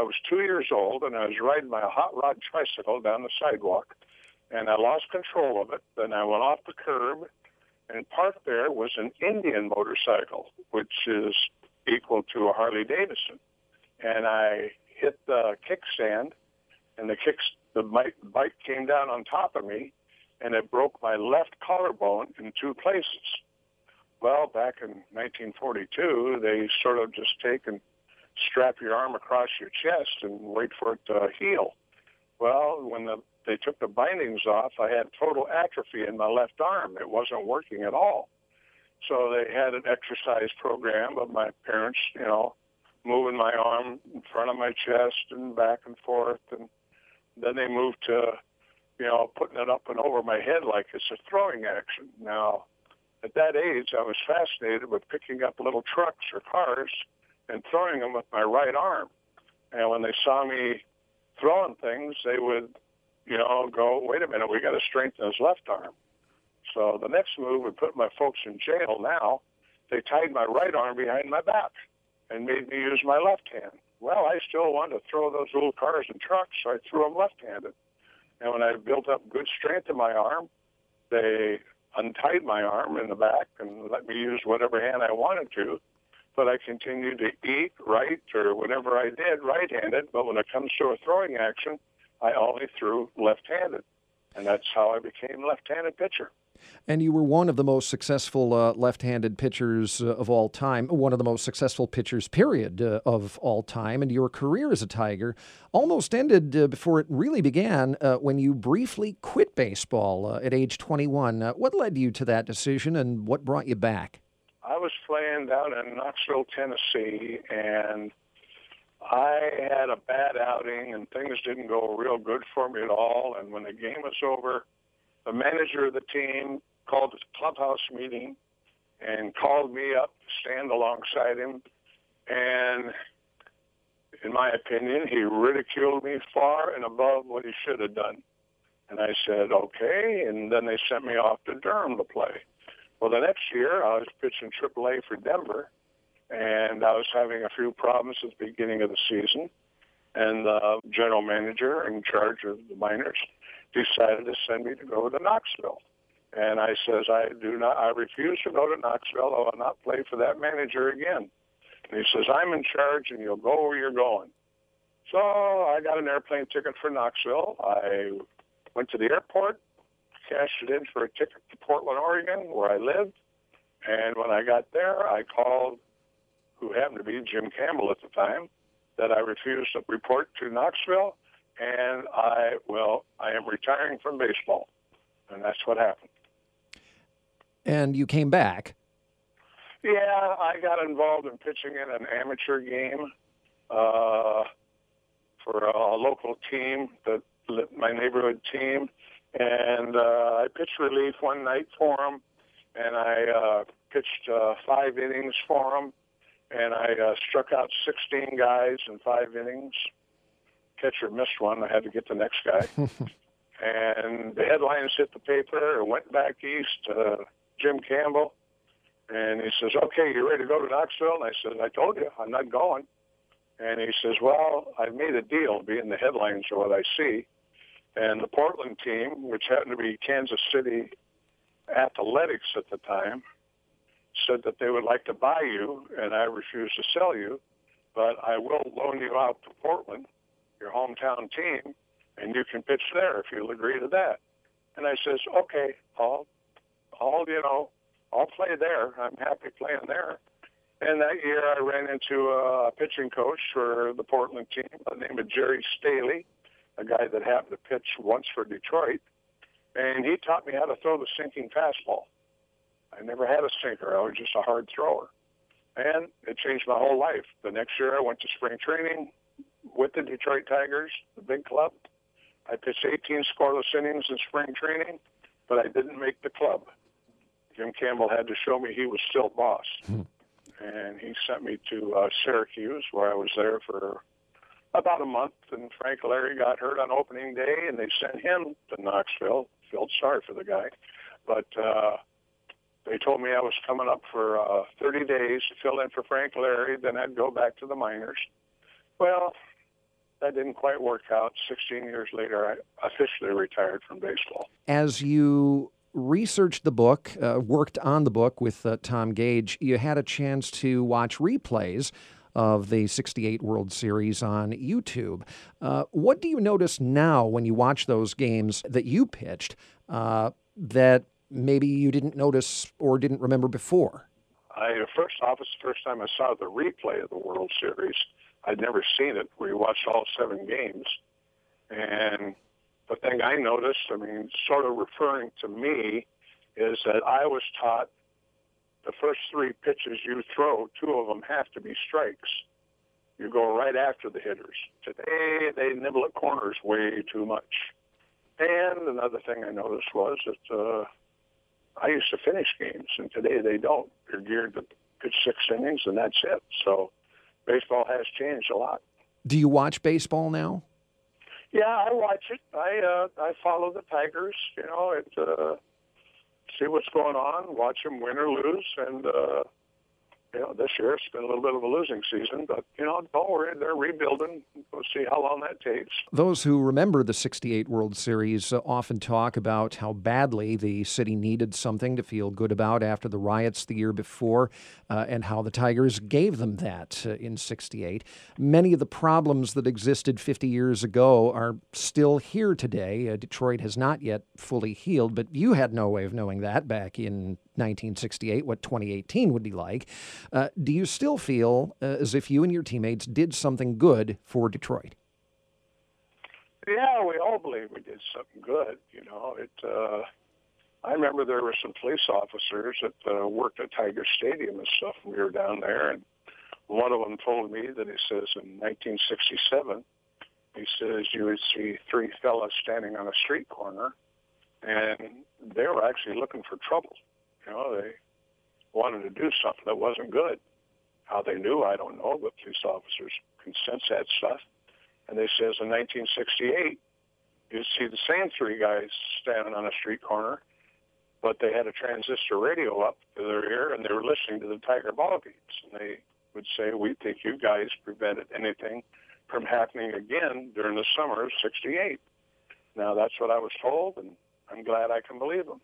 I was two years old, and I was riding my hot rod tricycle down the sidewalk, and I lost control of it. Then I went off the curb, and parked there was an Indian motorcycle, which is equal to a Harley Davidson. And I hit the kickstand, and the kicks the bike came down on top of me, and it broke my left collarbone in two places. Well, back in 1942, they sort of just take and strap your arm across your chest and wait for it to heal. Well, when the, they took the bindings off, I had total atrophy in my left arm. It wasn't working at all. So they had an exercise program of my parents, you know, moving my arm in front of my chest and back and forth. And then they moved to, you know, putting it up and over my head like it's a throwing action. Now, at that age, I was fascinated with picking up little trucks or cars and throwing them with my right arm. And when they saw me throwing things, they would, you know, go, wait a minute, we got to strengthen his left arm. So the next move would put my folks in jail now. They tied my right arm behind my back and made me use my left hand. Well, I still wanted to throw those little cars and trucks, so I threw them left-handed. And when I built up good strength in my arm, they untied my arm in the back and let me use whatever hand I wanted to. But I continued to eat right or whatever I did right-handed. But when it comes to a throwing action, I only threw left-handed. And that's how I became left-handed pitcher. And you were one of the most successful uh, left handed pitchers uh, of all time, one of the most successful pitchers, period, uh, of all time. And your career as a Tiger almost ended uh, before it really began uh, when you briefly quit baseball uh, at age 21. what led you to that decision and what brought you back? Was playing down in Knoxville, Tennessee, and I had a bad outing, and things didn't go real good for me at all. And when the game was over, the manager of the team called a clubhouse meeting and called me up to stand alongside him. And in my opinion, he ridiculed me far and above what he should have done. And I said, okay. And then they sent me off to Durham to play. Well, the next year I was pitching AAA for Denver, and I was having a few problems at the beginning of the season. And the general manager in charge of the minors decided to send me to go to Knoxville. And I says, I do not, I refuse to go to Knoxville. I will not play for that manager again. And he says, I'm in charge and you'll go where you're going. So I got an airplane ticket for Knoxville. I went to the airport, cashed it in for a ticket to Portland, Oregon, where I lived. And when I got there, I called who happened to be Jim Campbell at the time, that I refused to report to Knoxville and I well, I am retiring from baseball, and that's what happened. And you came back. Yeah, I got involved in pitching in an amateur game uh, for a local team, the my neighborhood team, and uh, I pitched relief one night for them, and I uh, pitched uh, five innings for them, and I uh, struck out 16 guys in five innings catcher missed one. I had to get the next guy. and the headlines hit the paper. Went back east to Jim Campbell, and he says, "Okay, you ready to go to Knoxville?" And I said, "I told you, I'm not going." And he says, "Well, I've made a deal. Be in the headlines or what I see." And the Portland team, which happened to be Kansas City Athletics at the time, said that they would like to buy you, and I refuse to sell you, but I will loan you out to Portland your hometown team, and you can pitch there if you'll agree to that. And I says, okay, I'll, I'll, you know, I'll play there. I'm happy playing there. And that year I ran into a pitching coach for the Portland team by the name of Gerry Staley, guy that happened to pitch once for Detroit. And he taught me how to throw the sinking fastball. I never had a sinker. I was just a hard thrower. And it changed my whole life. The next year I went to spring training, with the Detroit Tigers, the big club. I pitched 18 scoreless innings in spring training, but I didn't make the club. Jim Campbell had to show me he was still boss. Hmm. And he sent me to uh, Syracuse, where I was there for about a month. And Frank Lary got hurt on opening day, and they sent him to Knoxville. Felt sorry for the guy. But uh, they told me I was coming up for uh, 30 days to fill in for Frank Lary. Then I'd go back to the minors. Well, that didn't quite work out. 16 years later, I officially retired from baseball. As you researched the book, uh, worked on the book with uh, Tom Gage, you had a chance to watch replays of the 68 World Series on YouTube. Uh, what do you notice now when you watch those games that you pitched uh, that maybe you didn't notice or didn't remember before? I first off, it's the first time I saw the replay of the World Series. I'd never seen it. We watched all seven games, and the thing I noticed, I mean, sort of referring to me, is that I was taught the first three pitches you throw, two of them have to be strikes. You go right after the hitters. Today they nibble at corners way too much. And another thing I noticed was that uh, I used to finish games, and today they don't. They're geared to pitch six innings, and that's it. So baseball has changed a lot. Do you watch baseball now? Yeah, I watch it. I uh, I follow the Tigers. You know, it uh, see what's going on, watch them win or lose, and uh, you know, this year it's been a little bit of a losing season, but you know, don't worry, they're rebuilding. We'll see how long that takes. Those who remember the 68 World Series uh, often talk about how badly the city needed something to feel good about after the riots the year before, uh, and how the Tigers gave them that uh, in 68. Many of the problems that existed 50 years ago are still here today. Uh, Detroit has not yet fully healed, but you had no way of knowing that back in 1968, what 2018 would be like. Uh, do you still feel uh, as if you and your teammates did something good for Detroit? Yeah, we all believe we did something good. You know, it. Uh, I remember there were some police officers that uh, worked at Tiger Stadium and stuff. We were down there, and one of them told me that he says in 1967, he says you would see three fellas standing on a street corner, and they were actually looking for trouble. You know, they wanted to do something that wasn't good. How they knew, I don't know, but police officers can sense that stuff. And they says in 1968, you see the same three guys standing on a street corner, but they had a transistor radio up to their ear and they were listening to the Tiger ball games. And they would say, we think you guys prevented anything from happening again during the summer of 68. Now, that's what I was told, and I'm glad I can believe them.